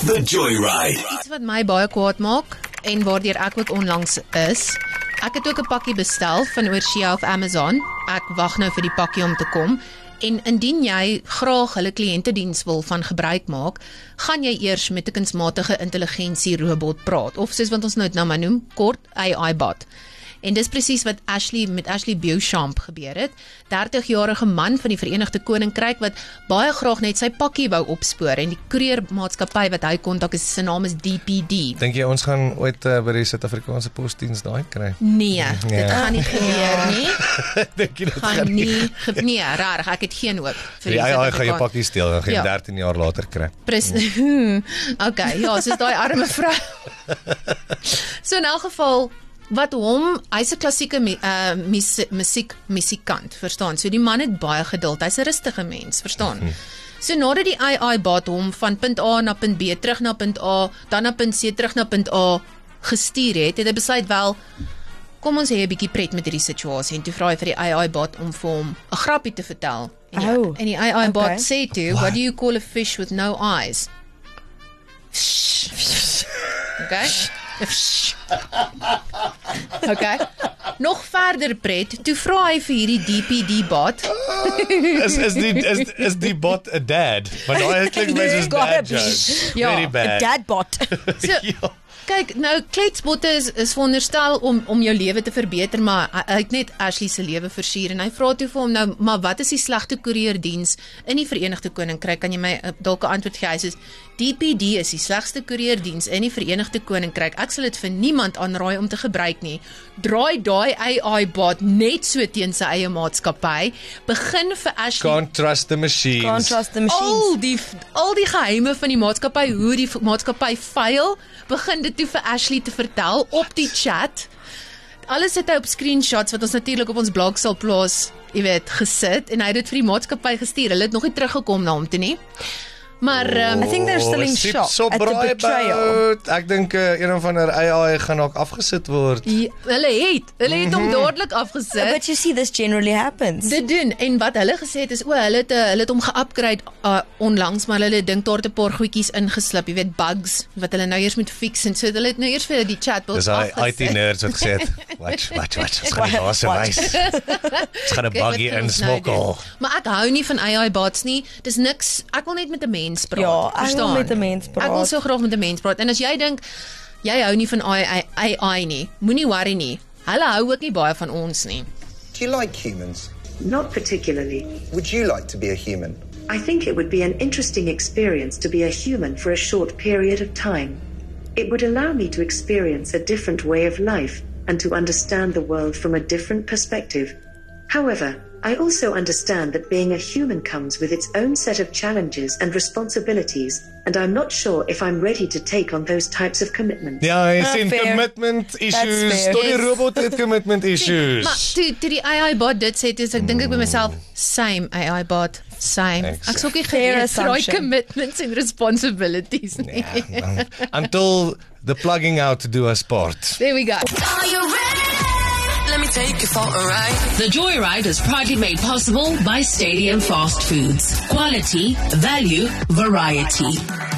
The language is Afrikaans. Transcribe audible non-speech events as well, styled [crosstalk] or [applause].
The Joyride. Iets wat my baie kwaad maak en waardeur ek ook onlangs is. Ek het ook 'n pakkie bestel van Oorsee of Amazon. Ek wag nou vir die pakkie om te kom. En indien jy graag hulle kliëntediens wil van gebruik maak, gaan jy eers met 'n kunsmatige intelligensie robot praat of soos wat ons nou dit nou maar noem, kort AI bot. En dis presies wat Ashley met Ashley Beauchamp gebeur het. 30-jarige man van die Verenigde Koninkryk wat baie graag net sy pakkie wou opspoor en die koeriermaatskappy wat hy kontak is se naam is DPD. Dink jy ons gaan ooit uh, by die Suid-Afrikaanse Posdiens daai kry? Nee, dit gaan nie [laughs] gebeur nie. [laughs] Dink jy dit Gaan nie ge- nee, rarig, ek het geen hoop vir Die AI gaan jou pakkie steel en gaan Ja. jy 13 jaar later kry. Presies. [laughs] okay, ja, soos daai arme vrou. so in elk geval wat hom, hy's 'n klassieke mu- uh mus- musiek musikant, verstaan? So die man het baie geduld. Hy's 'n rustige mens, verstaan? So nadat die AI bot hom van punt A na punt B terug na punt A, dan na punt C terug na punt A gestuur het, het hy besluit wel kom ons hê 'n bietjie pret met hierdie situasie en toe vra hy vir die AI bot om vir hom 'n grappie te vertel. En, die- Oh, en die AI bot okay. sê toe, "What do you call a fish with no eyes?" [laughs] Okay? [laughs] Okay. Nog verder pret, toe vra hy vir hierdie DPD bot. [laughs] Is is die is is die bot 'n dad? Want daai [laughs] klink soos Gotta dad be. jokes. Ja, Very bad. Dad bot. So, Ja. Kyk, nou kletsbotte is is veronderstel om om jou lewe te verbeter, maar hy, hy het net Ashley se lewe versuur en hy vra toe vir hom nou, maar wat is die slegte koerierdiens in die Verenigde Koninkryk? Kan jy my uh, dalk 'n antwoord gee? Hy sê DPD is die slegste koerierdiens in die Verenigde Koninkryk. Ek sal dit vir niemand aanraai om te gebruik nie. Draai daai AI bot net so teen sy eie maatskappy. Begin vir Ashley Can't trust the machines. Can't trust the machines. al die al die geheime van die maatskappy, hoe die maatskappy faal, begin dit toe vir Ashley te vertel op die chat. Alles het hy op screenshots wat ons natuurlik op ons blog sal plaas, jy weet, gesit en hy het dit vir die maatskappy gestuur. Hulle het nog nie teruggekom na hom toe nie. Maar um, I think they're still in shock so at the betrayal. bout. Ek dink uh, een of ander AI gaan dalk afgesit word. ja, hulle het, hulle het hom dadelik afgesit. But you see, this generally happens. Dit doen en wat hulle gesê het is o, hulle het 'n- hulle het hom ge-upgrade uh, onlangs, maar hulle dink daar het 'n paar goedjies ingeslip, jy weet bugs wat hulle nou eers moet fix en so hulle het nou eers vir die chatbot Dis daai afgesit. IT nerds wat gesê het, [laughs] "Watch, watch, watch. Ons gaan die baas wys. Ons gaan 'n buggy nou insmokkel." doen. Maar ek hou nie van AI bots nie. Dis niks. Ek wil net met 'n mens praat. Ja, ek wil verstaan? met 'n mens praat. Ek wil so graag met 'n mens praat. En as jy dink jy hou nie van AI, AI nie, moenie worry nie. Hulle hou ook nie baie van ons nie. Do you like humans? Not particularly. Would you like to be a human? I think it would be an interesting experience to be a human for a short period of time. It would allow me to experience a different way of life and to understand the world from a different perspective. However, I also understand that being a human comes with its own set of challenges and responsibilities, and I'm not sure if I'm ready to take on those types of commitments. Ja, hy Ah, sien fair. commitment issues. fair. Tot die Yes. robot het commitment [laughs] issues. Maar toe toe die AI bot dit sê, dis ek dink ek by myself, same AI bot, same. Ek sou ook nie Fair geweet vir daai assumption. commitments en responsibilities nie. Ja, Until the plugging out to do us part. There we go. Are you ready? Take you for a ride. The Joyride is proudly made possible by Stadium Fast Foods. Quality, value, variety.